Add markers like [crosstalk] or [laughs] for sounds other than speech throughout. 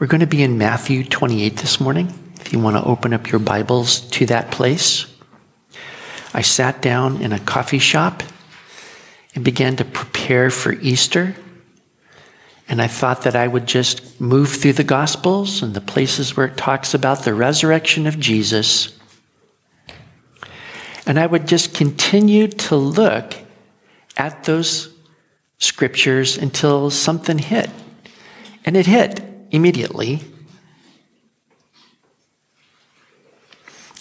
We're going to be in Matthew 28 this morning. If you want to open up your Bibles to that place, I sat down in a coffee shop and began to prepare for Easter. And I thought that I would just move through the Gospels and the places where it talks about the resurrection of Jesus. And I would just continue to look at those scriptures until something hit. And it hit immediately.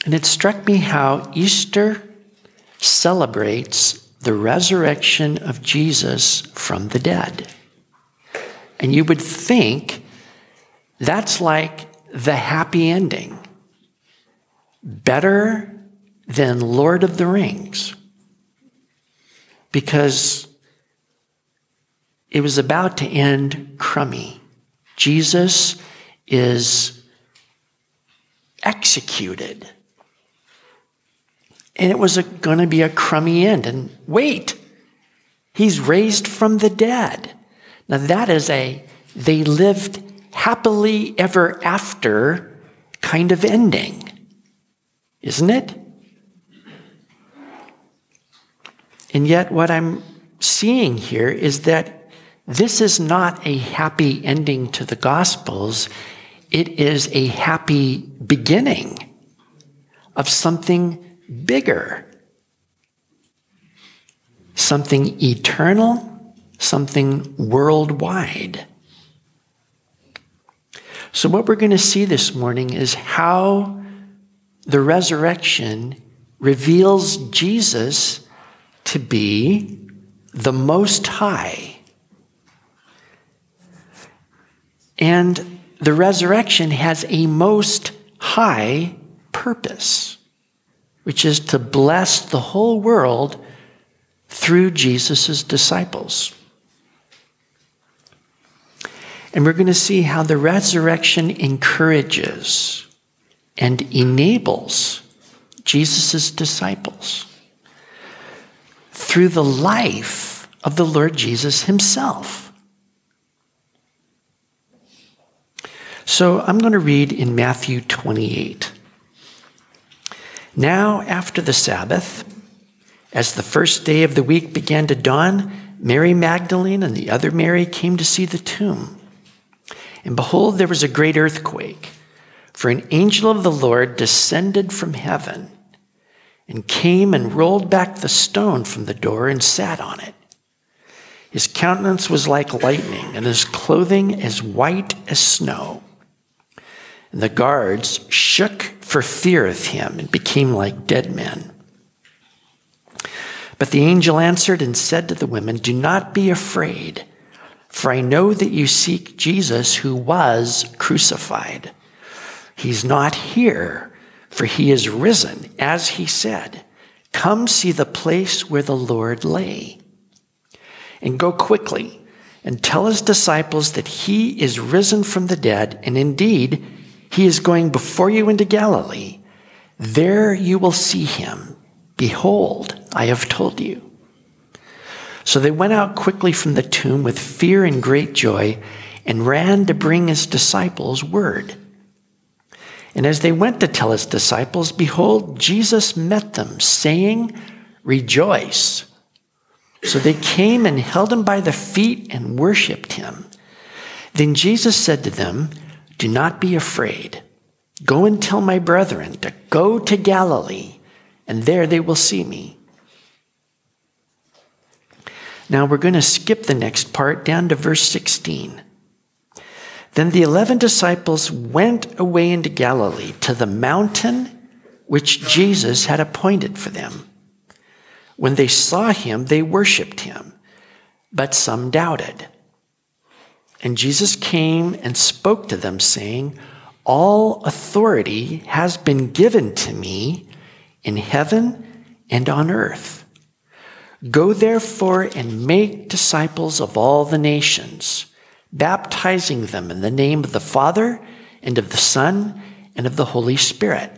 And it struck me how Easter celebrates the resurrection of Jesus from the dead. And you would think that's like the happy ending. Better than Lord of the Rings. Because it was about to end crummy. Jesus is executed. And it was going to be a crummy end. And wait, he's raised from the dead. Now, that is a they lived happily ever after kind of ending, isn't it? And yet, what I'm seeing here is that this is not a happy ending to the Gospels. It is a happy beginning of something bigger, something eternal, something worldwide. So, what we're going to see this morning is how the resurrection reveals Jesus to be the Most High And the resurrection has a most high purpose, which is to bless the whole world through Jesus' disciples. And we're going to see how the resurrection encourages and enables Jesus' disciples through the life of the Lord Jesus himself. So I'm going to read in Matthew 28. Now, after the Sabbath, as the first day of the week began to dawn, Mary Magdalene and the other Mary came to see the tomb. And behold, there was a great earthquake, for an angel of the Lord descended from heaven and came and rolled back the stone from the door and sat on it. His countenance was like lightning, and his clothing as white as snow. And the guards shook for fear of him and became like dead men. But the angel answered and said to the women, Do not be afraid, for I know that you seek Jesus who was crucified. He's not here, for he is risen, as he said. Come see the place where the Lord lay. And go quickly and tell his disciples that he is risen from the dead, and indeed, he is going before you into Galilee. There you will see him. Behold, I have told you. So they went out quickly from the tomb with fear and great joy and ran to bring his disciples word. And as they went to tell his disciples, behold, Jesus met them, saying, Rejoice. So they came and held him by the feet and worshiped him. Then Jesus said to them, do not be afraid. Go and tell my brethren to go to Galilee, and there they will see me. Now we're going to skip the next part down to verse 16. Then the eleven disciples went away into Galilee to the mountain which Jesus had appointed for them. When they saw him, they worshiped him, but some doubted. And Jesus came and spoke to them, saying, All authority has been given to me in heaven and on earth. Go therefore and make disciples of all the nations, baptizing them in the name of the Father and of the Son and of the Holy Spirit,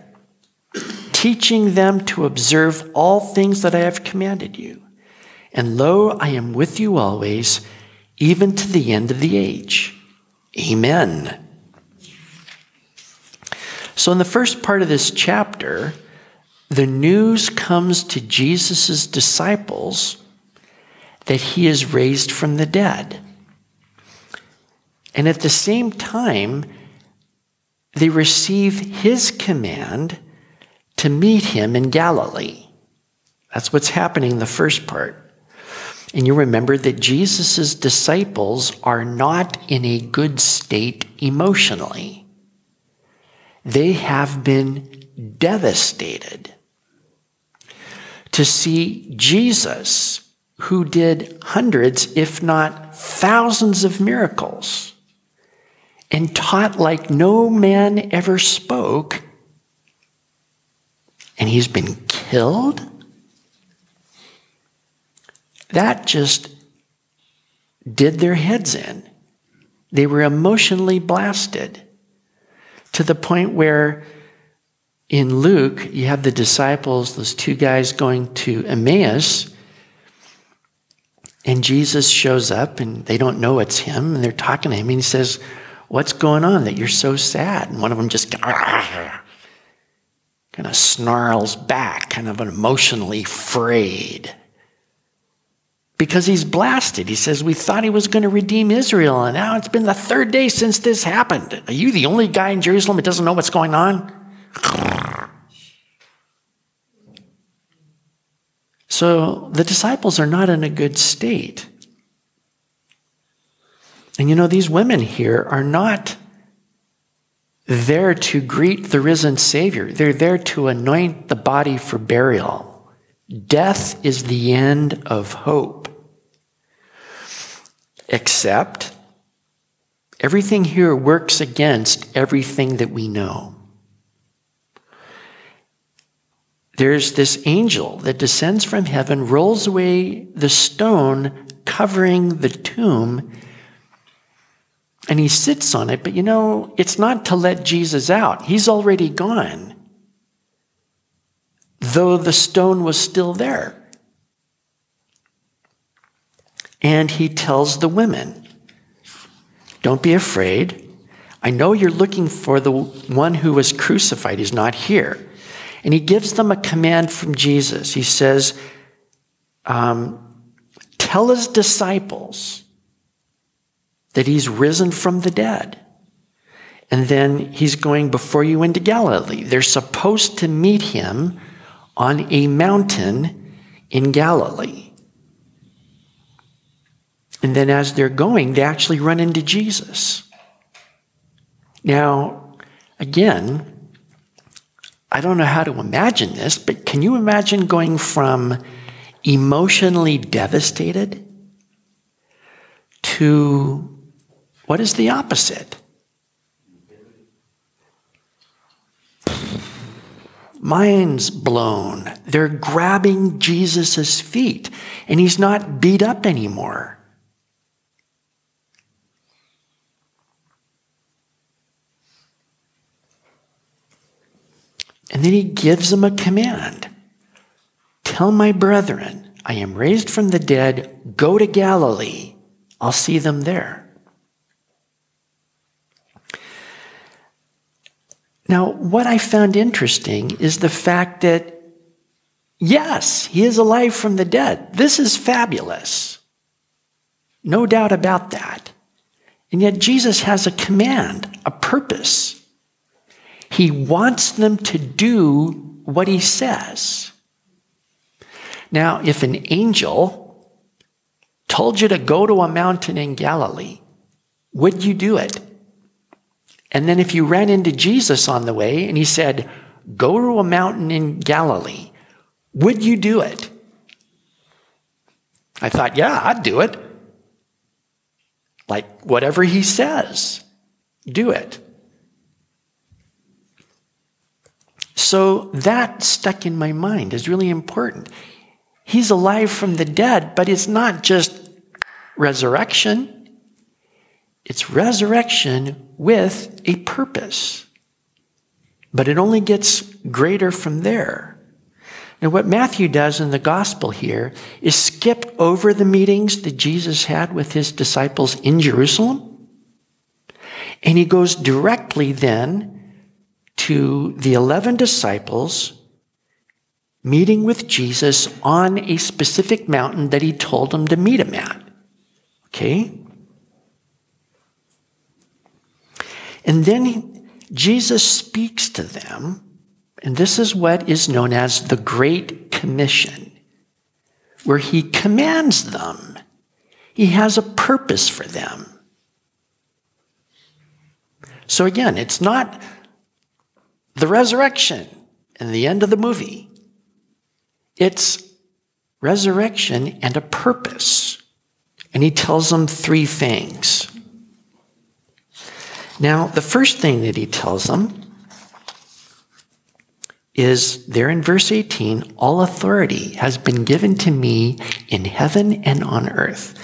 teaching them to observe all things that I have commanded you. And lo, I am with you always even to the end of the age. Amen. So, in the first part of this chapter, the news comes to Jesus' disciples that he is raised from the dead. And at the same time, they receive his command to meet him in Galilee. That's what's happening in the first part. And you remember that Jesus' disciples are not in a good state emotionally. They have been devastated to see Jesus, who did hundreds, if not thousands of miracles, and taught like no man ever spoke, and he's been killed? That just did their heads in. They were emotionally blasted to the point where in Luke, you have the disciples, those two guys going to Emmaus, and Jesus shows up and they don't know it's him, and they're talking to him, and he says, What's going on that you're so sad? And one of them just kind of snarls back, kind of emotionally frayed. Because he's blasted. He says, We thought he was going to redeem Israel, and now it's been the third day since this happened. Are you the only guy in Jerusalem that doesn't know what's going on? So the disciples are not in a good state. And you know, these women here are not there to greet the risen Savior, they're there to anoint the body for burial. Death is the end of hope. Except everything here works against everything that we know. there's this angel that descends from heaven, rolls away the stone covering the tomb, and he sits on it. But you know, it's not to let Jesus out, he's already gone, though the stone was still there. And he tells the women, Don't be afraid. I know you're looking for the one who was crucified. He's not here. And he gives them a command from Jesus. He says, um, Tell his disciples that he's risen from the dead. And then he's going before you into Galilee. They're supposed to meet him on a mountain in Galilee. And then as they're going, they actually run into Jesus. Now, again, I don't know how to imagine this, but can you imagine going from emotionally devastated to what is the opposite? Mind's blown. They're grabbing Jesus' feet, and he's not beat up anymore. And then he gives them a command Tell my brethren, I am raised from the dead, go to Galilee. I'll see them there. Now, what I found interesting is the fact that, yes, he is alive from the dead. This is fabulous. No doubt about that. And yet, Jesus has a command, a purpose. He wants them to do what he says. Now, if an angel told you to go to a mountain in Galilee, would you do it? And then if you ran into Jesus on the way and he said, Go to a mountain in Galilee, would you do it? I thought, yeah, I'd do it. Like whatever he says, do it. So that stuck in my mind is really important. He's alive from the dead, but it's not just resurrection, it's resurrection with a purpose. But it only gets greater from there. Now, what Matthew does in the gospel here is skip over the meetings that Jesus had with his disciples in Jerusalem, and he goes directly then to the 11 disciples meeting with Jesus on a specific mountain that he told them to meet him at. Okay? And then Jesus speaks to them, and this is what is known as the Great Commission, where he commands them. He has a purpose for them. So again, it's not the resurrection and the end of the movie. It's resurrection and a purpose. And he tells them three things. Now, the first thing that he tells them is there in verse 18 all authority has been given to me in heaven and on earth.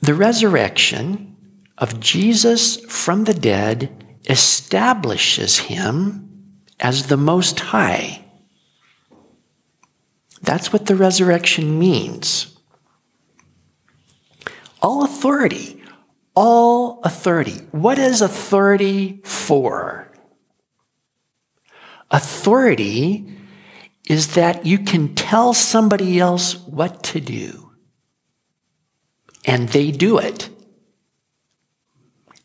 The resurrection of Jesus from the dead establishes him as the Most High. That's what the resurrection means. All authority, all authority. What is authority for? Authority is that you can tell somebody else what to do, and they do it.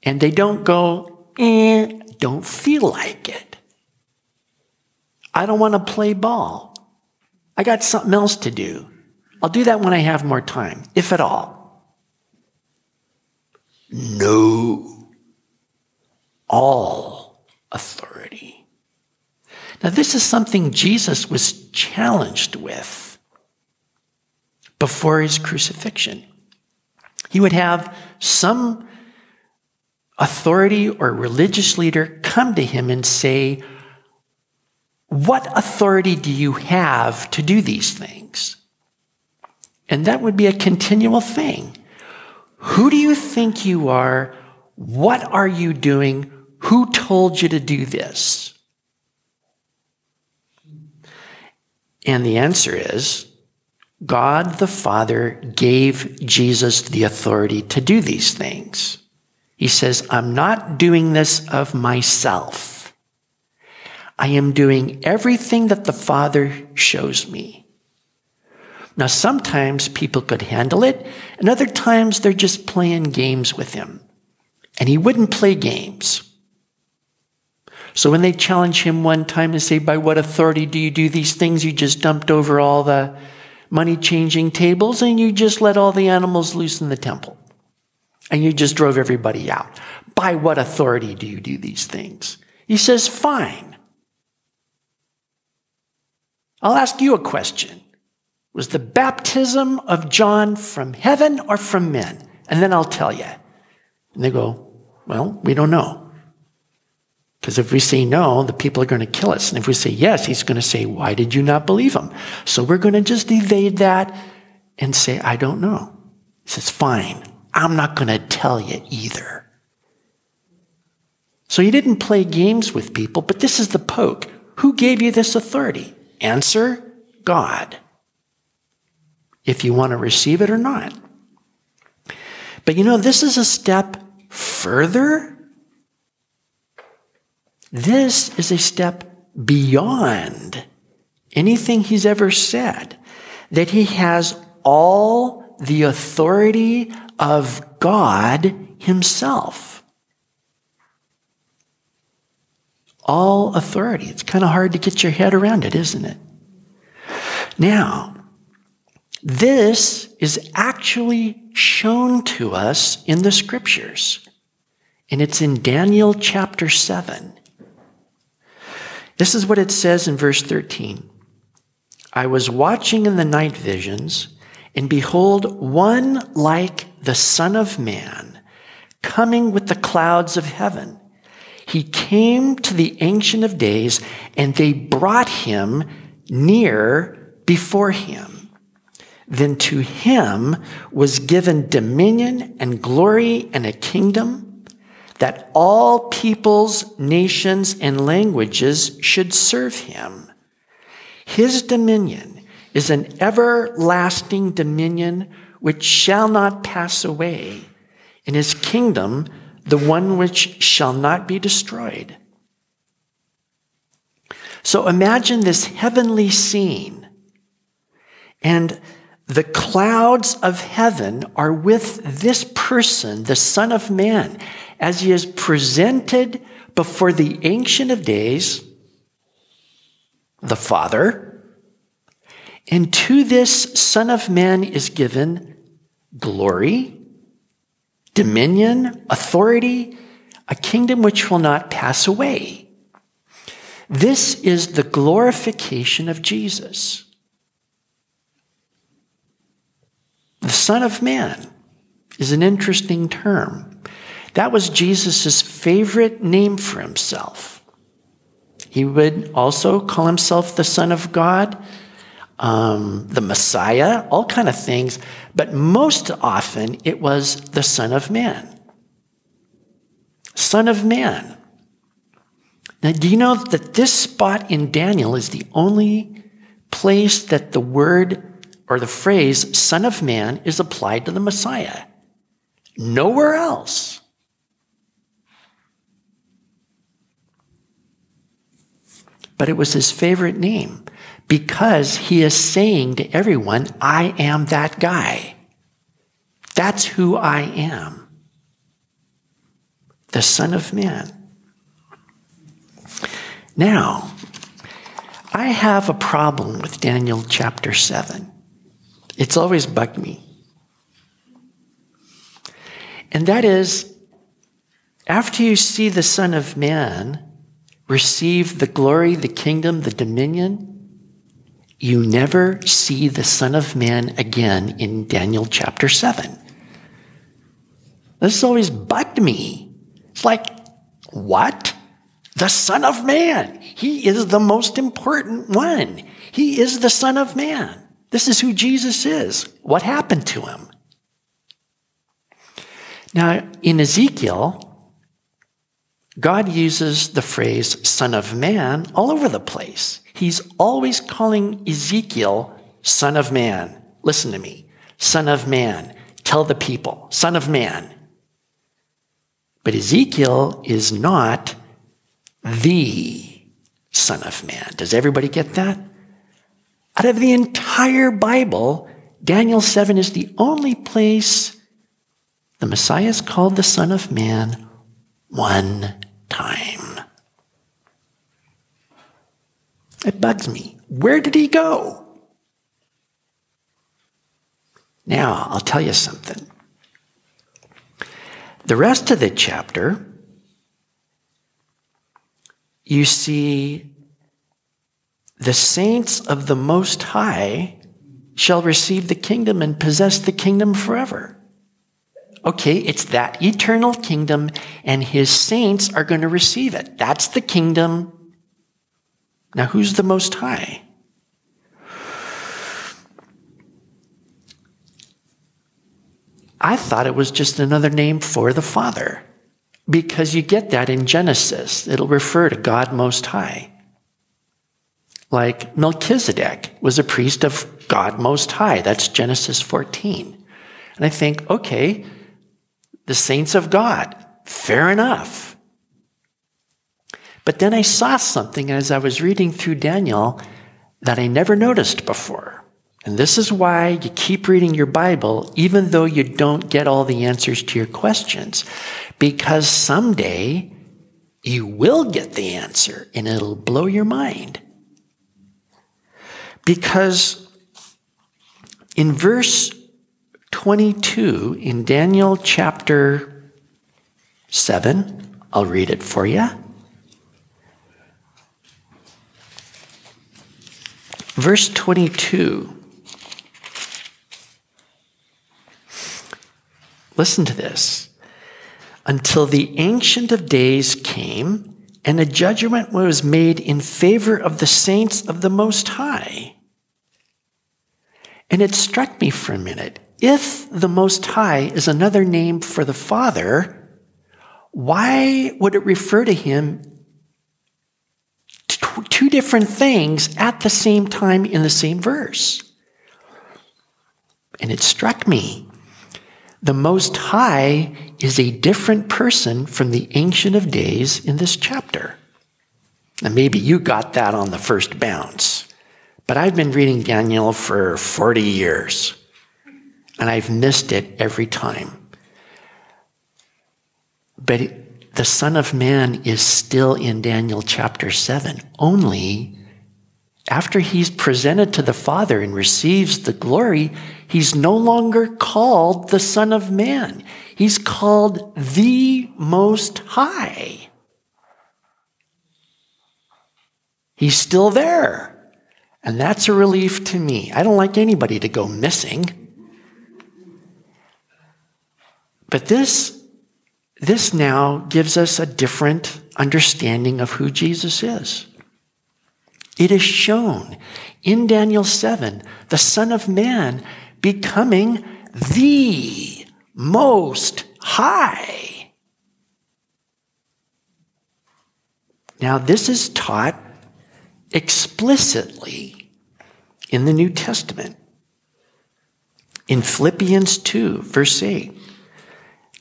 And they don't go, eh, don't feel like it. I don't want to play ball. I got something else to do. I'll do that when I have more time, if at all. No. All authority. Now, this is something Jesus was challenged with before his crucifixion. He would have some authority or religious leader come to him and say, what authority do you have to do these things? And that would be a continual thing. Who do you think you are? What are you doing? Who told you to do this? And the answer is God the Father gave Jesus the authority to do these things. He says, I'm not doing this of myself. I am doing everything that the Father shows me. Now, sometimes people could handle it, and other times they're just playing games with him. And he wouldn't play games. So when they challenge him one time and say, By what authority do you do these things? You just dumped over all the money changing tables and you just let all the animals loose in the temple. And you just drove everybody out. By what authority do you do these things? He says, Fine. I'll ask you a question. Was the baptism of John from heaven or from men? And then I'll tell you. And they go, Well, we don't know. Because if we say no, the people are going to kill us. And if we say yes, he's going to say, Why did you not believe him? So we're going to just evade that and say, I don't know. He says, Fine. I'm not going to tell you either. So he didn't play games with people, but this is the poke. Who gave you this authority? Answer God if you want to receive it or not. But you know, this is a step further. This is a step beyond anything he's ever said, that he has all the authority of God himself. all authority. It's kind of hard to get your head around it, isn't it? Now, this is actually shown to us in the scriptures, and it's in Daniel chapter 7. This is what it says in verse 13 I was watching in the night visions, and behold, one like the Son of Man coming with the clouds of heaven. He came to the Ancient of Days, and they brought him near before him. Then to him was given dominion and glory and a kingdom that all peoples, nations, and languages should serve him. His dominion is an everlasting dominion which shall not pass away, and his kingdom the one which shall not be destroyed. So imagine this heavenly scene, and the clouds of heaven are with this person, the Son of Man, as he is presented before the Ancient of Days, the Father. And to this Son of Man is given glory, dominion, authority, a kingdom which will not pass away. This is the glorification of Jesus. The Son of Man is an interesting term. That was Jesus' favorite name for himself. He would also call himself the Son of God, um, the Messiah, all kind of things, but most often it was the Son of Man. Son of Man. Now, do you know that this spot in Daniel is the only place that the word or the phrase Son of Man is applied to the Messiah? Nowhere else. But it was his favorite name because he is saying to everyone, I am that guy. That's who I am. The Son of Man. Now, I have a problem with Daniel chapter 7. It's always bugged me. And that is, after you see the Son of Man receive the glory, the kingdom, the dominion, you never see the Son of Man again in Daniel chapter 7. This has always bugged me. It's like, what? the Son of Man. He is the most important one. He is the Son of Man. This is who Jesus is. What happened to him? Now, in Ezekiel, God uses the phrase Son of Man all over the place. He's always calling Ezekiel Son of Man. Listen to me. Son of Man. Tell the people. Son of Man. But Ezekiel is not the Son of Man. Does everybody get that? Out of the entire Bible, Daniel 7 is the only place the Messiah is called the Son of Man one time. It bugs me. Where did he go? Now, I'll tell you something. The rest of the chapter you see the saints of the Most High shall receive the kingdom and possess the kingdom forever. Okay, it's that eternal kingdom, and his saints are going to receive it. That's the kingdom. Now, who's the Most High? I thought it was just another name for the Father because you get that in Genesis. It'll refer to God Most High. Like Melchizedek was a priest of God Most High. That's Genesis 14. And I think, okay, the saints of God, fair enough. But then I saw something as I was reading through Daniel that I never noticed before. And this is why you keep reading your Bible, even though you don't get all the answers to your questions, because someday you will get the answer and it'll blow your mind. Because in verse 22 in Daniel chapter 7, I'll read it for you. Verse 22 Listen to this. Until the Ancient of Days came, and a judgment was made in favor of the saints of the Most High. And it struck me for a minute. If the Most High is another name for the Father, why would it refer to him two different things at the same time in the same verse? And it struck me The Most High is a different person from the Ancient of Days in this chapter. And maybe you got that on the first bounce, but I've been reading Daniel for 40 years, and I've missed it every time. But the Son of Man is still in Daniel chapter 7, only after he's presented to the Father and receives the glory, he's no longer called the Son of Man. He's called the Most High. He's still there. And that's a relief to me. I don't like anybody to go missing. But this, this now gives us a different understanding of who Jesus is. It is shown in Daniel 7, the Son of Man becoming the most high. Now, this is taught explicitly in the New Testament. In Philippians 2, verse 8,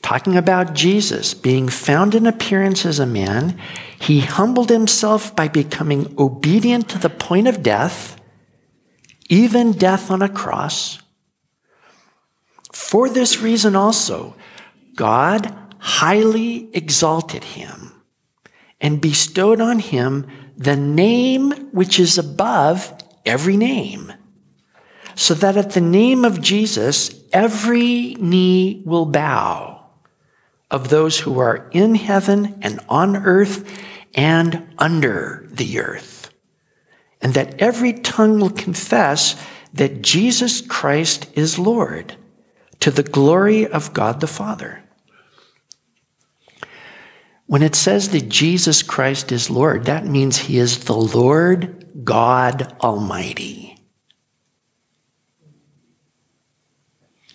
talking about Jesus being found in appearance as a man, he humbled himself by becoming obedient to the point of death, even death on a cross. For this reason also, God highly exalted him and bestowed on him the name which is above every name, so that at the name of Jesus, every knee will bow of those who are in heaven and on earth and under the earth, and that every tongue will confess that Jesus Christ is Lord to the glory of God the Father. When it says that Jesus Christ is Lord, that means he is the Lord God Almighty.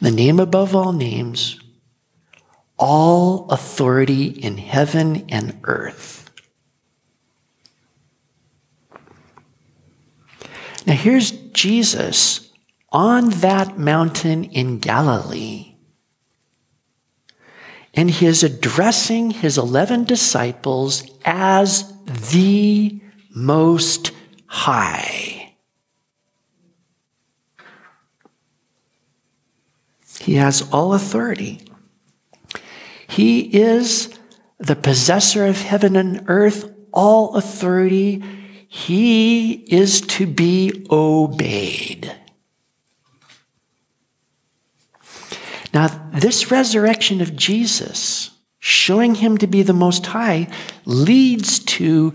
The name above all names, all authority in heaven and earth. Now, here's Jesus on that mountain in Galilee. And he is addressing his 11 disciples as the most high. He has all authority. He is the possessor of heaven and earth, all authority. He is to be obeyed. Now, this resurrection of Jesus, showing him to be the Most High, leads to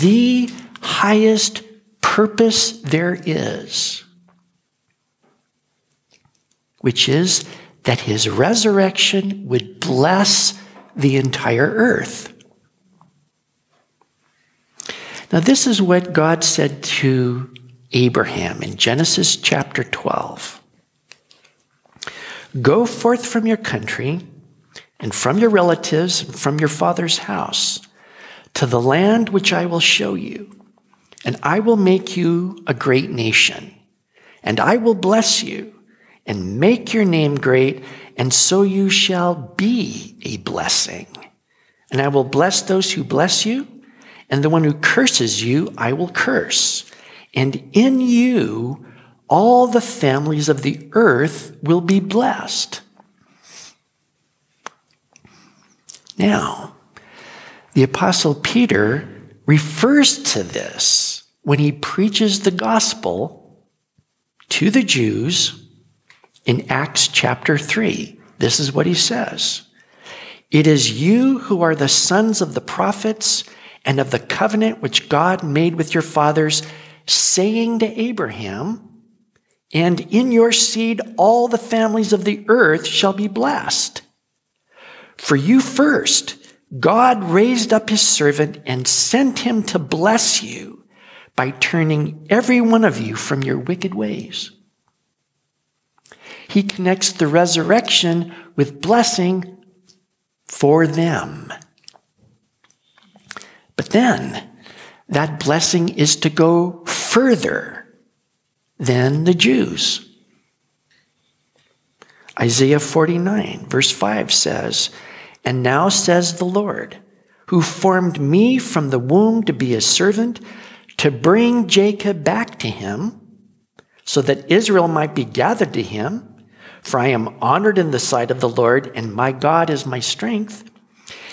the highest purpose there is, which is that his resurrection would bless the entire earth. Now, this is what God said to Abraham in Genesis chapter 12 Go forth from your country and from your relatives and from your father's house to the land which I will show you, and I will make you a great nation, and I will bless you and make your name great, and so you shall be a blessing. And I will bless those who bless you, and the one who curses you, I will curse. And in you, all the families of the earth will be blessed. Now, the Apostle Peter refers to this when he preaches the gospel to the Jews in Acts chapter 3. This is what he says It is you who are the sons of the prophets and of the covenant which God made with your fathers, saying to Abraham, and in your seed all the families of the earth shall be blessed. For you first, God raised up his servant and sent him to bless you by turning every one of you from your wicked ways he connects the resurrection with blessing for them. But then, that blessing is to go further than the Jews. Isaiah 49, verse 5 says, And now says the Lord, who formed me from the womb to be a servant, to bring Jacob back to him, so that Israel might be gathered to him. For I am honored in the sight of the Lord, and my God is my strength.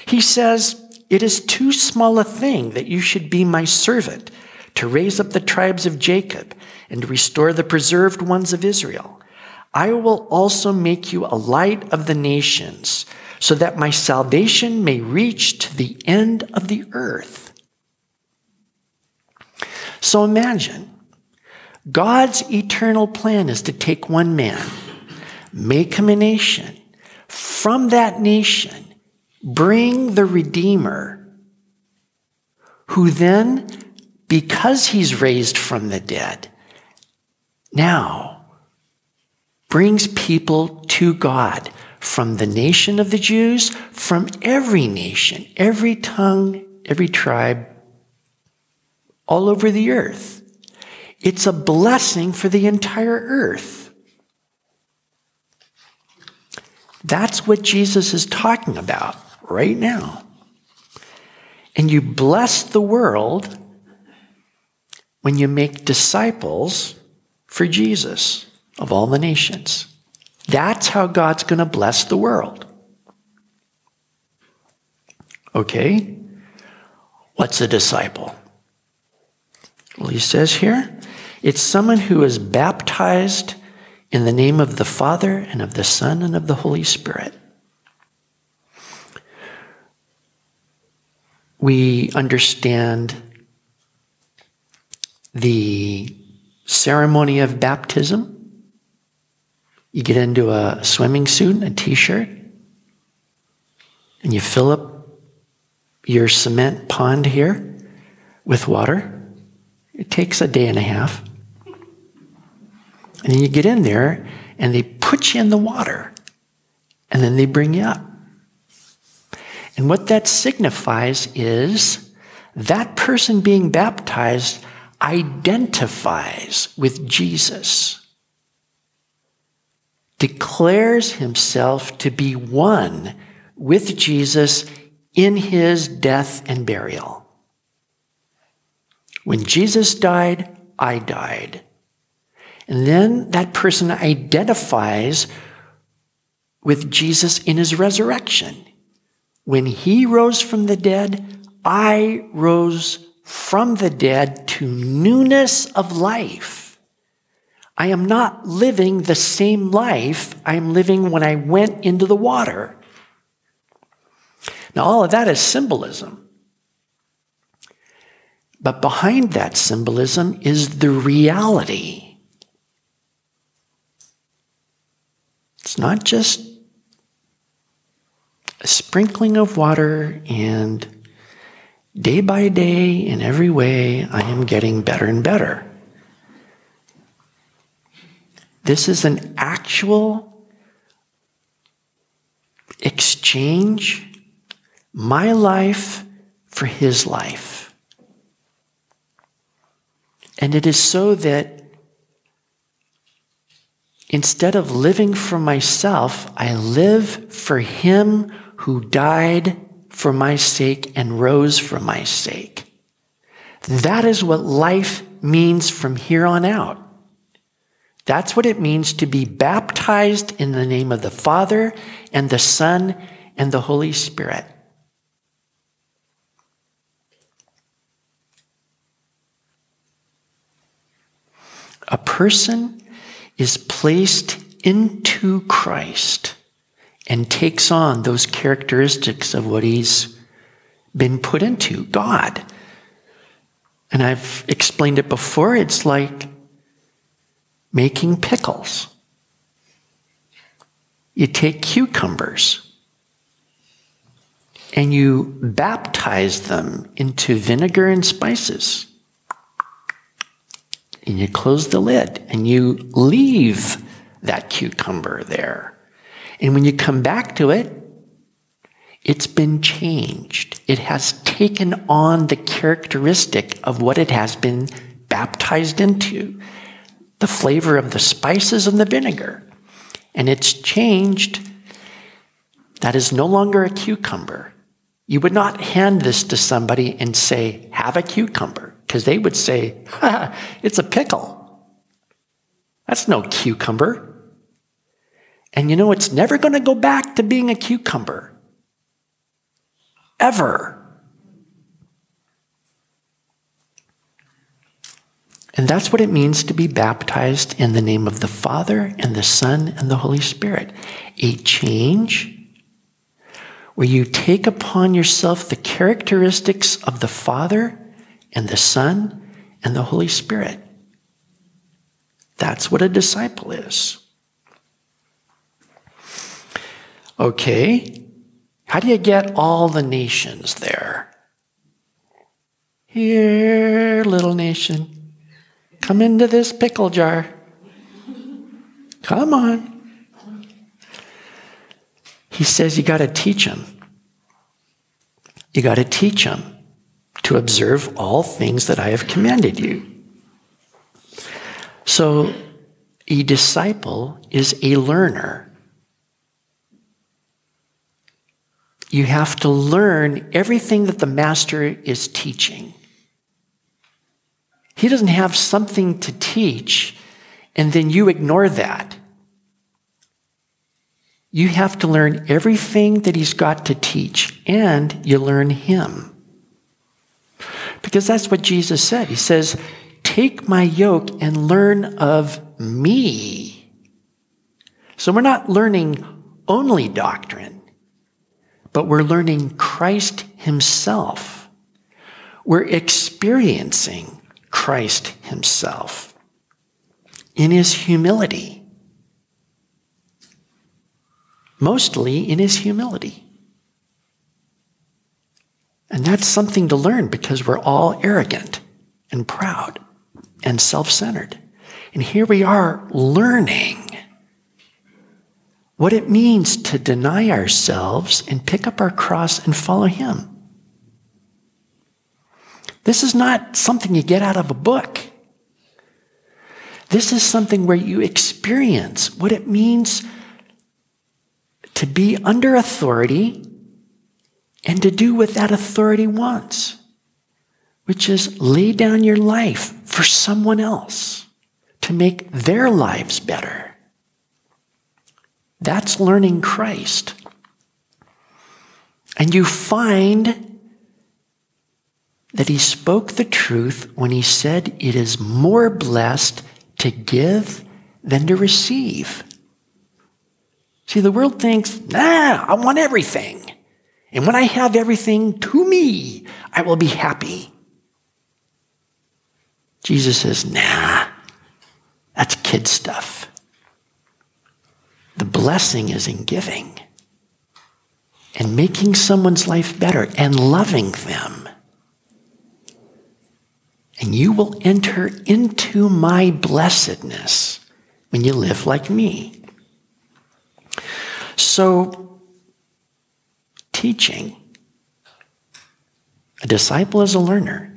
He says, It is too small a thing that you should be my servant to raise up the tribes of Jacob and restore the preserved ones of Israel. I will also make you a light of the nations, so that my salvation may reach to the end of the earth. So imagine God's eternal plan is to take one man, make him a nation, from that nation, bring the Redeemer, who then, because he's raised from the dead, now brings people to God from the nation of the Jews, from every nation, every tongue, every tribe, all over the earth. It's a blessing for the entire earth. That's what Jesus is talking about right now. And you bless the world when you make disciples for Jesus of all the nations. That's how God's going to bless the world. Okay? What's a disciple? Well, he says here it's someone who is baptized in the name of the Father and of the Son and of the Holy Spirit. We understand the ceremony of baptism. You get into a swimming suit and a t shirt, and you fill up your cement pond here with water. It takes a day and a half. And then you get in there, and they put you in the water, and then they bring you up. And what that signifies is that person being baptized identifies with Jesus, declares himself to be one with Jesus in his death and burial. When Jesus died, I died. And then that person identifies with Jesus in his resurrection. When he rose from the dead, I rose from the dead to newness of life. I am not living the same life I am living when I went into the water. Now, all of that is symbolism. But behind that symbolism is the reality. It's not just a sprinkling of water and day by day, in every way, I am getting better and better. This is an actual exchange, my life for his life. And it is so that instead of living for myself, I live for him who died for my sake and rose for my sake. That is what life means from here on out. That's what it means to be baptized in the name of the Father and the Son and the Holy Spirit. A person is placed into Christ and takes on those characteristics of what he's been put into God. And I've explained it before. It's like making pickles. You take cucumbers and you baptize them into vinegar and spices. And you close the lid and you leave that cucumber there. And when you come back to it, it's been changed. It has taken on the characteristic of what it has been baptized into the flavor of the spices and the vinegar. and it's changed. That is no longer a cucumber. You would not hand this to somebody and say, Have a cucumber, because they would say, [laughs] It's a pickle. That's no cucumber. And you know, it's never going to go back to being a cucumber. Ever. And that's what it means to be baptized in the name of the Father and the Son and the Holy Spirit. A change where you take upon yourself the characteristics of the Father and the Son and the Holy Spirit. That's what a disciple is. Okay, how do you get all the nations there? Here, little nation. Come into this pickle jar. Come on. He says you got to teach them. You got to teach them to observe all things that I have commanded you. So, a disciple is a learner. You have to learn everything that the master is teaching. He doesn't have something to teach, and then you ignore that. You have to learn everything that he's got to teach, and you learn him. Because that's what Jesus said. He says, Take my yoke and learn of me. So we're not learning only doctrine, but we're learning Christ himself. We're experiencing Christ himself in his humility. Mostly in his humility. And that's something to learn because we're all arrogant and proud and self centered. And here we are learning what it means to deny ourselves and pick up our cross and follow him. This is not something you get out of a book. This is something where you experience what it means to be under authority and to do what that authority wants, which is lay down your life for someone else to make their lives better. That's learning Christ. And you find that he spoke the truth when he said it is more blessed to give than to receive. See, the world thinks, nah, I want everything. And when I have everything to me, I will be happy. Jesus says, nah, that's kid stuff. The blessing is in giving and making someone's life better and loving them and you will enter into my blessedness when you live like me. So, teaching. A disciple is a learner.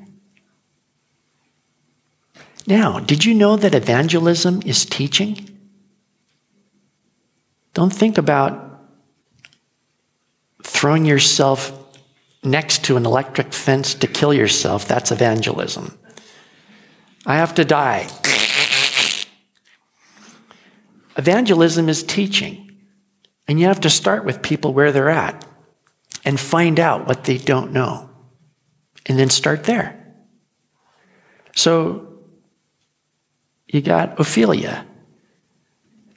Now, did you know that evangelism is teaching? Don't think about throwing yourself next to an electric fence to kill yourself. That's evangelism. I have to die. Evangelism is teaching. And you have to start with people where they're at and find out what they don't know. And then start there. So you got Ophelia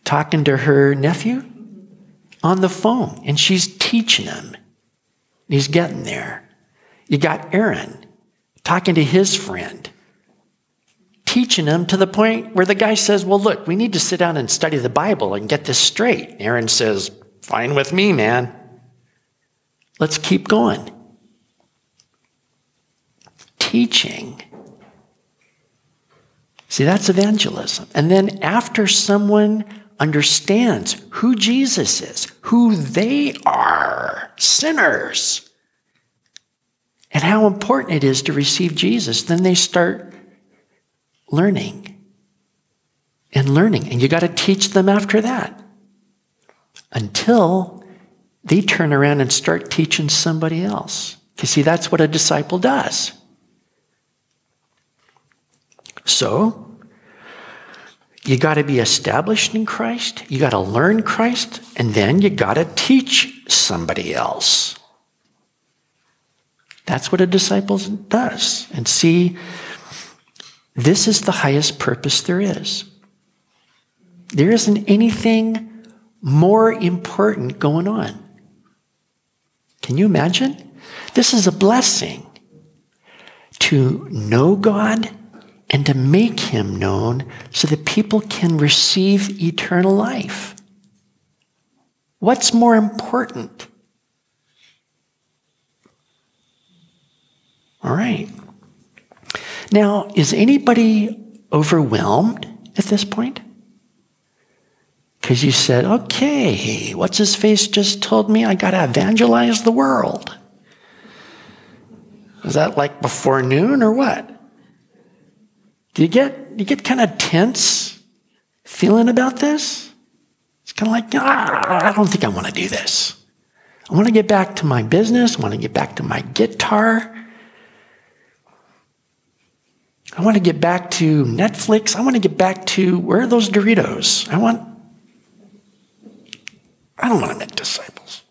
talking to her nephew on the phone, and she's teaching him. He's getting there. You got Aaron talking to his friend teaching him to the point where the guy says, Well, look, we need to sit down and study the Bible and get this straight. Aaron says, Fine with me, man. Let's keep going. Teaching. See, that's evangelism. And then after someone understands who Jesus is, who they are, sinners, and how important it is to receive Jesus, then they start learning and learning. And you got to teach them after that. until they turn around and start teaching somebody else. You see, that's what a disciple does. So, you got to be established in Christ, you got to learn Christ, and then you got to teach somebody else. That's what a disciple does. And see, this is the highest purpose there is. There isn't anything more important going on. Can you imagine? This is a blessing to know God and to make him known so that people can receive eternal life. What's more important? All right. Now, is anybody overwhelmed at this point? Because you said, okay, what's his face just told me I got to evangelize the world. Is that like before noon or what? Do you get, you get kind of tense feeling about this? It's kind of like, ah, I don't think I want to do this. I want to get back to my business. I want to get back to my guitar. I want to get back to Netflix. I want to get back to where are those Doritos? I want, I don't want to make disciples.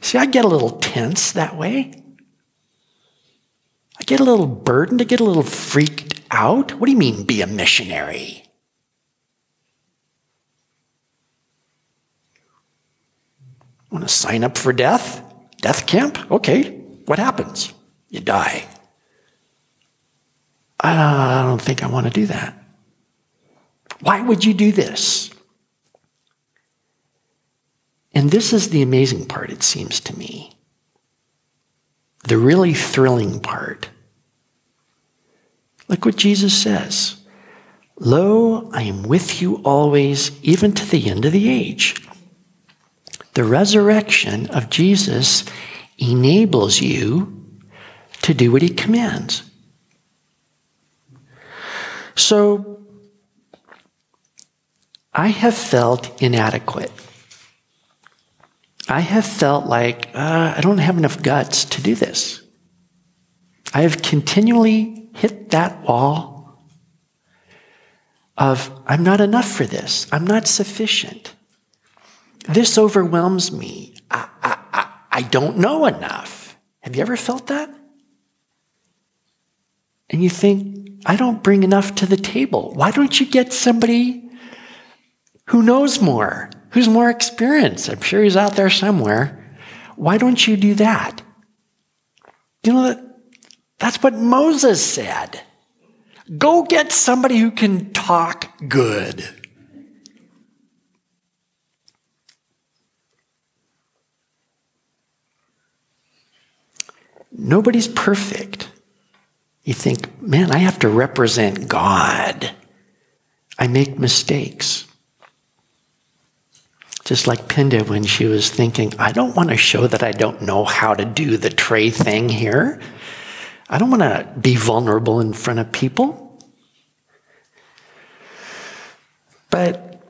See, I get a little tense that way. I get a little burdened, I get a little freaked out. What do you mean, be a missionary? Want to sign up for death? Death camp? Okay. What happens? You die. I don't think I want to do that. Why would you do this? And this is the amazing part, it seems to me. The really thrilling part. Look what Jesus says Lo, I am with you always, even to the end of the age. The resurrection of Jesus enables you to do what he commands. So I have felt inadequate. I have felt like uh, I don't have enough guts to do this. I have continually hit that wall of I'm not enough for this. I'm not sufficient. This overwhelms me. I, I, I, I don't know enough. Have you ever felt that? And you think, I don't bring enough to the table. Why don't you get somebody who knows more, who's more experienced? I'm sure he's out there somewhere. Why don't you do that? You know that that's what Moses said. Go get somebody who can talk good. Nobody's perfect. You think, man, I have to represent God. I make mistakes. Just like Pinda when she was thinking, I don't want to show that I don't know how to do the tray thing here. I don't want to be vulnerable in front of people. But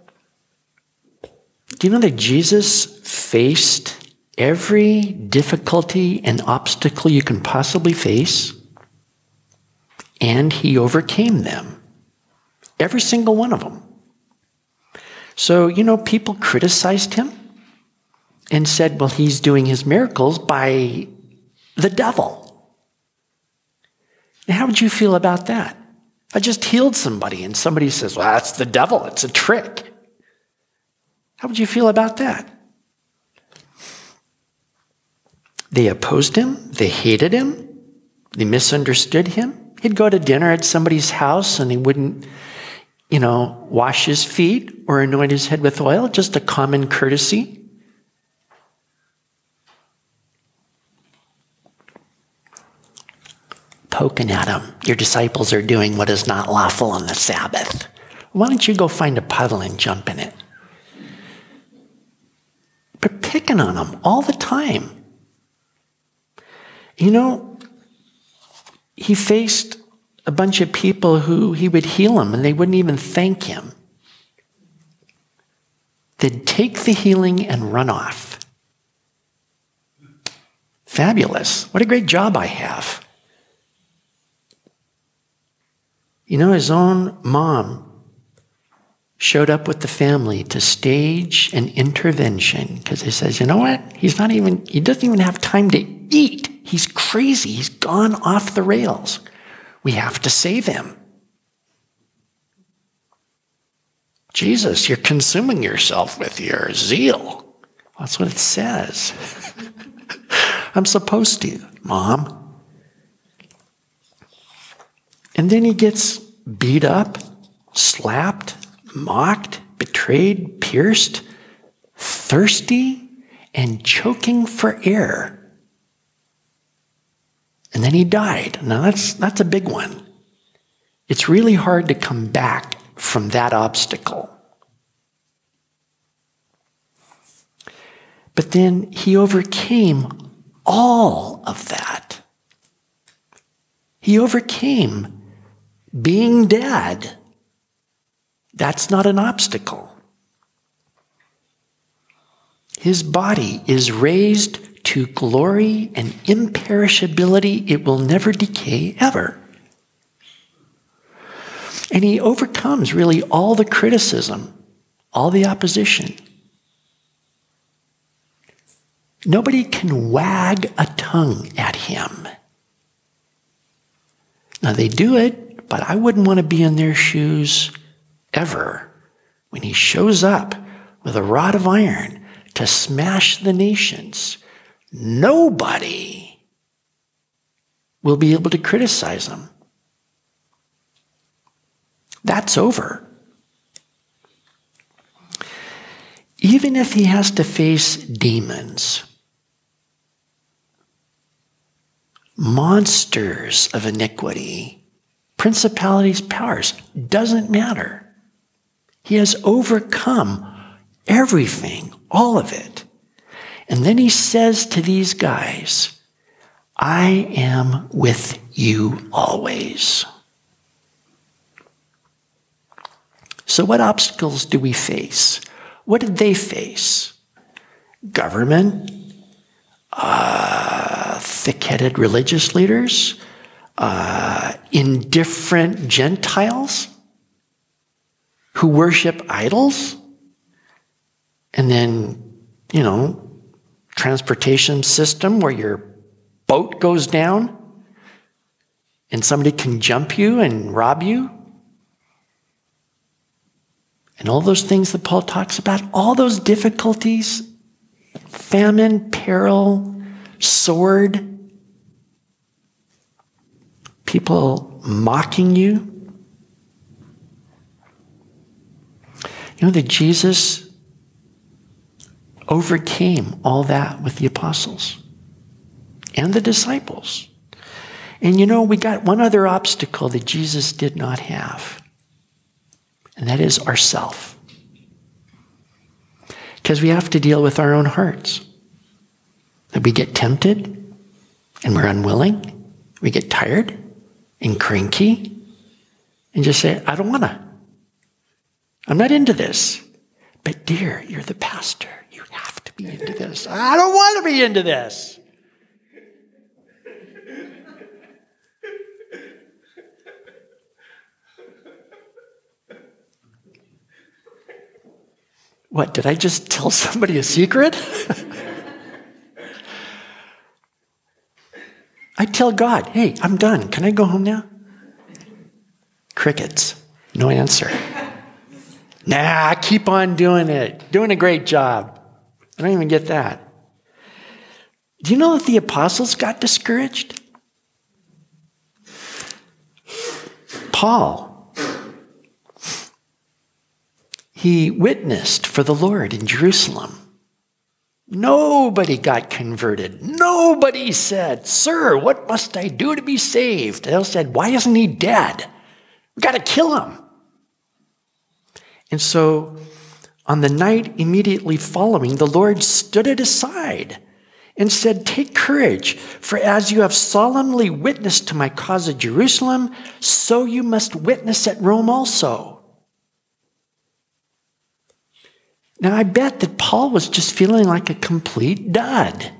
do you know that Jesus faced every difficulty and obstacle you can possibly face? and he overcame them. Every single one of them. So, you know, people criticized him and said, well, he's doing his miracles by the devil. How would you feel about that? I just healed somebody and somebody says, well, that's the devil, it's a trick. How would you feel about that? They opposed him, they hated him, they misunderstood him. He'd go to dinner at somebody's house and he wouldn't, you know, wash his feet or anoint his head with oil, just a common courtesy. Poking at him. Your disciples are doing what is not lawful on the Sabbath. Why don't you go find a puddle and jump in it? But picking on him all the time. You know, he faced a bunch of people who he would heal them and they wouldn't even thank him. they'd take the healing and run off. Fabulous. What a great job I have. You know, his own mom showed up with the family to stage an intervention because he says, you know what? He's not even, he doesn't even have time to eat. He's crazy. He's gone off the rails. We have to save him. Jesus, you're consuming yourself with your zeal. That's what it says. [laughs] I'm supposed to, Mom. And then he gets beat up, slapped, mocked, betrayed, pierced, thirsty, and choking for air. And then he died. Now that's, that's a big one. It's really hard to come back from that obstacle. But then he overcame all of that. He overcame being dead. That's not an obstacle. His body is raised to glory and imperishability. It will never decay ever. And he overcomes really all the criticism, all the opposition. Nobody can wag a tongue at him. Now they do it, but I wouldn't want to be in their shoes ever when he shows up with a rod of iron to smash the nations. Nobody will be able to criticize him. That's over. Even if he has to face demons, monsters of iniquity, principalities, powers, doesn't matter. He has overcome everything, all of it. And then he says to these guys, I am with you always. So, what obstacles do we face? What did they face? Government, uh, thick headed religious leaders, uh, indifferent Gentiles who worship idols, and then, you know, transportation system where your boat goes down and somebody can jump you and rob you. And all those things that Paul talks about, all those difficulties, famine, peril, sword, people mocking you. You know that Jesus overcame all that with the apostles and the disciples. And you know, we got one other obstacle that Jesus did not have, and that is ourself. Because we have to deal with our own hearts. That we get tempted and we're unwilling, we get tired and cranky, and just say, I don't want to. I'm not into this. But, dear, you're the pastor. Be into this. I don't want to be into this. What, did I just tell somebody a secret? [laughs] I tell God, hey, I'm done. Can I go home now? Crickets. No answer. Nah, keep on doing it. Doing a great job. I don't even get that. Do you know that the apostles got discouraged? Paul, he witnessed for the Lord in Jerusalem. Nobody got converted. Nobody said, Sir, what must I do to be saved? They all said, Why isn't he dead? We've got to kill him. And so on the night immediately following, the Lord stood it aside and said, Take courage, for as you have solemnly witnessed to my cause at Jerusalem, so you must witness at Rome also. Now, I bet that Paul was just feeling like a complete dud.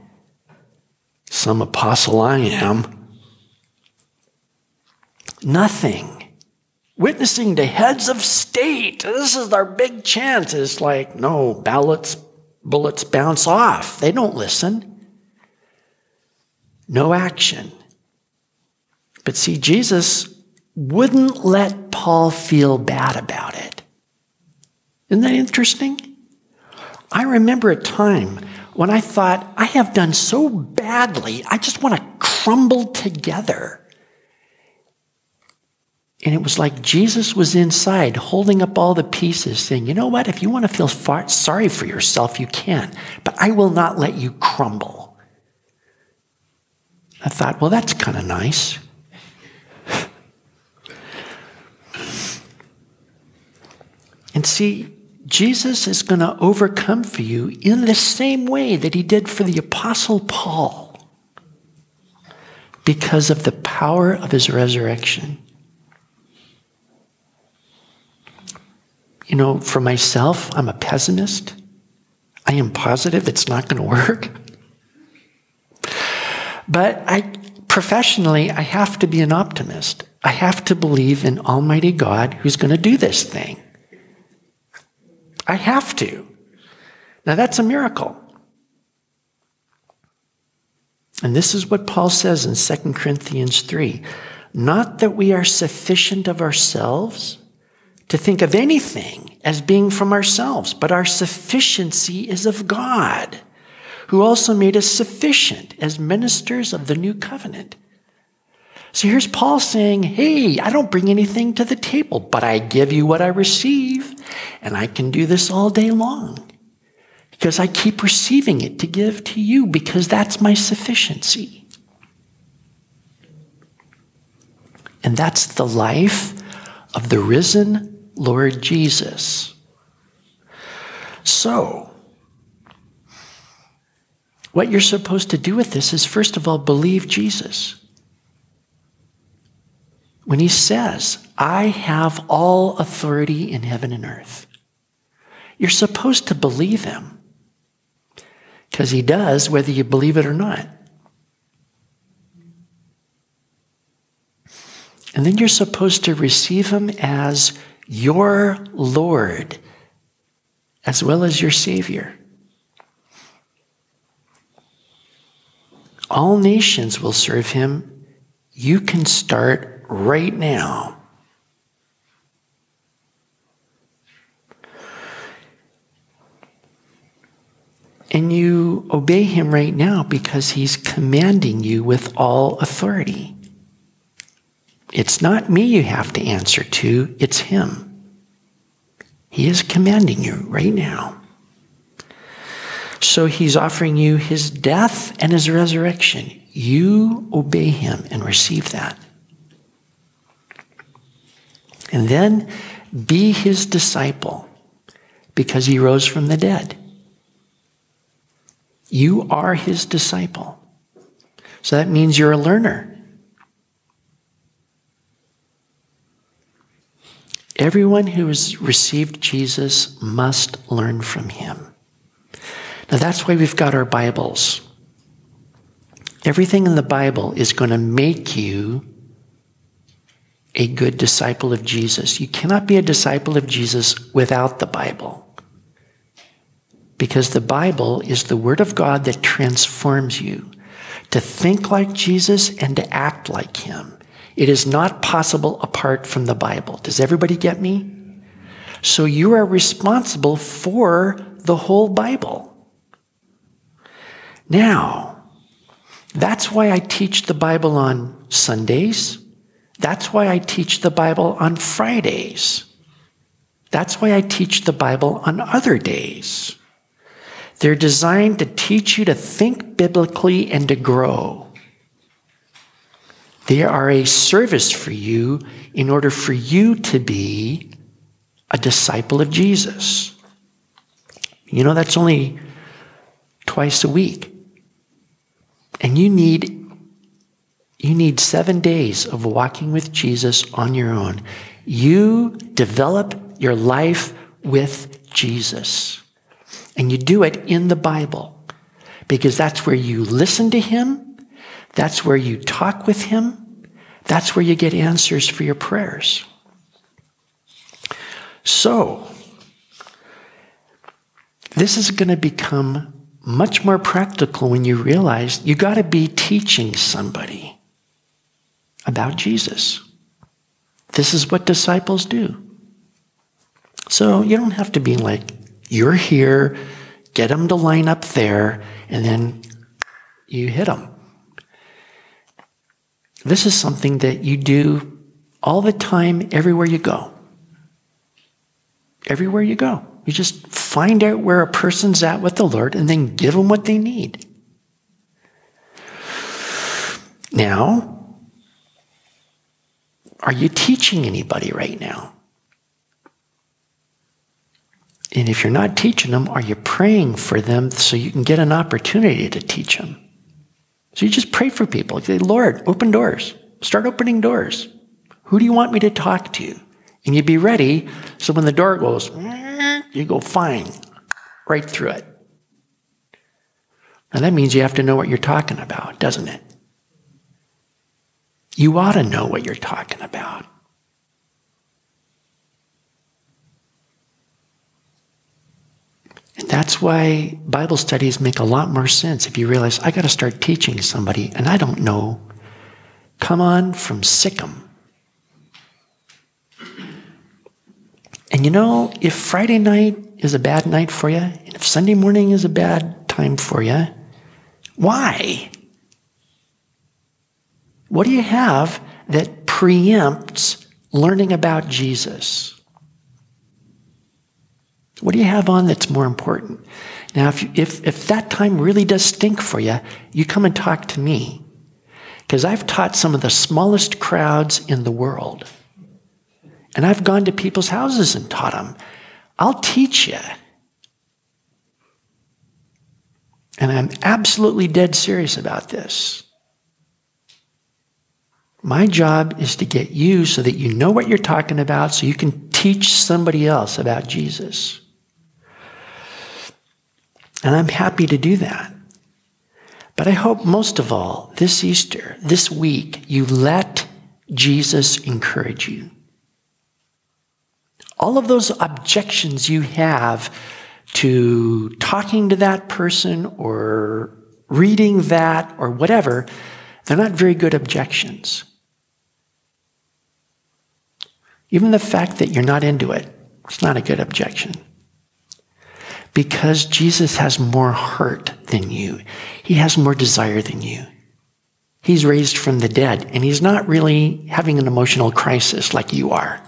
Some apostle I am. Nothing. Witnessing to heads of state. This is our big chance. It's like, no, ballots, bullets bounce off. They don't listen. No action. But see, Jesus wouldn't let Paul feel bad about it. Isn't that interesting? I remember a time when I thought, I have done so badly, I just want to crumble together. And it was like Jesus was inside holding up all the pieces, saying, You know what? If you want to feel far- sorry for yourself, you can, but I will not let you crumble. I thought, Well, that's kind of nice. [laughs] and see, Jesus is going to overcome for you in the same way that he did for the Apostle Paul because of the power of his resurrection. You know, for myself, I'm a pessimist. I am positive it's not going to work. But I professionally, I have to be an optimist. I have to believe in Almighty God who's going to do this thing. I have to. Now that's a miracle. And this is what Paul says in 2 Corinthians 3 Not that we are sufficient of ourselves to think of anything as being from ourselves, but our sufficiency is of God, who also made us sufficient as ministers of the new covenant. So here's Paul saying, Hey, I don't bring anything to the table, but I give you what I receive, and I can do this all day long because I keep receiving it to give to you because that's my sufficiency. And that's the life of the risen Lord Jesus. So, what you're supposed to do with this is, first of all, believe Jesus. When he says, I have all authority in heaven and earth, you're supposed to believe him because he does, whether you believe it or not. And then you're supposed to receive him as your Lord as well as your Savior. All nations will serve him. You can start right now. And you obey him right now because he's commanding you with all authority. It's not me you have to answer to, it's Him. He is commanding you right now. So He's offering you His death and His resurrection. You obey Him and receive that. And then be His disciple because He rose from the dead. You are His disciple. So that means you're a learner. Everyone who has received Jesus must learn from him. Now that's why we've got our Bibles. Everything in the Bible is going to make you a good disciple of Jesus. You cannot be a disciple of Jesus without the Bible. Because the Bible is the Word of God that transforms you to think like Jesus and to act like Him. It is not possible apart from the Bible. Does everybody get me? So you are responsible for the whole Bible. Now, that's why I teach the Bible on Sundays. That's why I teach the Bible on Fridays. That's why I teach the Bible on other days. They're designed to teach you to think biblically and to grow. They are a service for you in order for you to be a disciple of Jesus. You know, that's only twice a week. And you need you need 7 days of walking with Jesus on your own. You develop your life with Jesus. And you do it in the Bible because that's where you listen to Him, that's where you talk with Him, that's where you get answers for your prayers. So, this is going to become much more practical when you realize you got to be teaching somebody about Jesus. This is what disciples do. So you don't have to be like, you're here, get them to line up there, and then you hit them. This is something that you do all the time, everywhere you go. Everywhere you go. You just find out where a person's at with the Lord and then give them what they need. Now, are you teaching anybody right now? And if you're not teaching them, are you praying for them so you can get an opportunity to teach them? So you just pray for people. You say, Lord, open doors. Start opening doors. Who do you want me to talk to? And you be ready so when the door goes, you go fine right through it. And that means you have to know what you're talking about, doesn't it? You ought to know what you're talking about. And that's why Bible studies make a lot more sense if you realize I got to start teaching somebody and I don't know. Come on from Sikkim. And you know, if Friday night is a bad night for you, and if Sunday morning is a bad time for you, why? What do you have that preempts learning about Jesus? What do you have on that's more important? Now, if, you, if, if that time really does stink for you, you come and talk to me. Because I've taught some of the smallest crowds in the world. And I've gone to people's houses and taught them. I'll teach you. And I'm absolutely dead serious about this. My job is to get you so that you know what you're talking about so you can teach somebody else about Jesus. And I'm happy to do that. But I hope most of all, this Easter, this week, you let Jesus encourage you all of those objections you have to talking to that person or reading that or whatever, they're not very good objections. Even the fact that you're not into it, it's not a good objection. Because Jesus has more heart than you, He has more desire than you. He's raised from the dead, and He's not really having an emotional crisis like you are.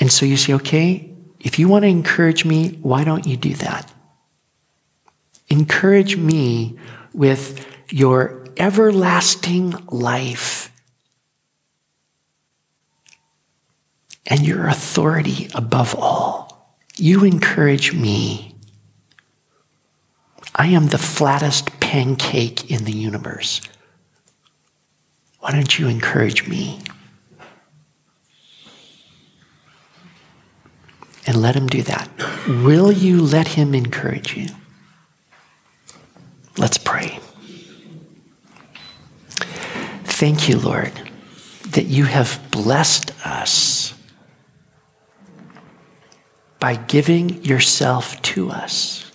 And so you say, okay, if you want to encourage me, why don't you do that? Encourage me with your everlasting life and your authority above all. You encourage me. I am the flattest pancake in the universe. Why don't you encourage me? and let him do that. Will you let him encourage you? Let's pray. Thank you, Lord, that you have blessed us by giving yourself to us,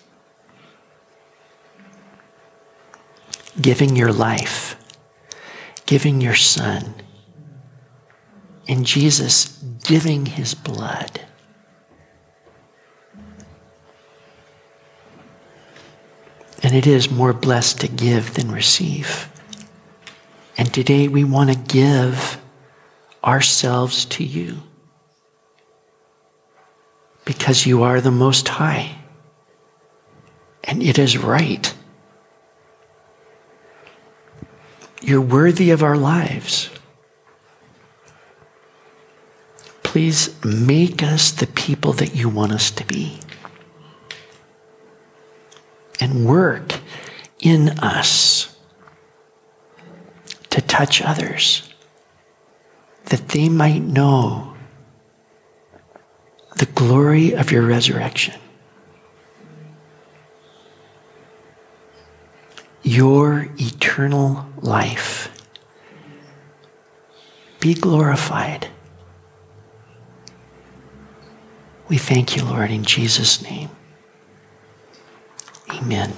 giving your life, giving your son, and Jesus giving his blood. And it is more blessed to give than receive. And today we want to give ourselves to you because you are the Most High. And it is right. You're worthy of our lives. Please make us the people that you want us to be and work in us to touch others, that they might know the glory of your resurrection. Your eternal life. Be glorified. We thank you, Lord, in Jesus' name. Amen.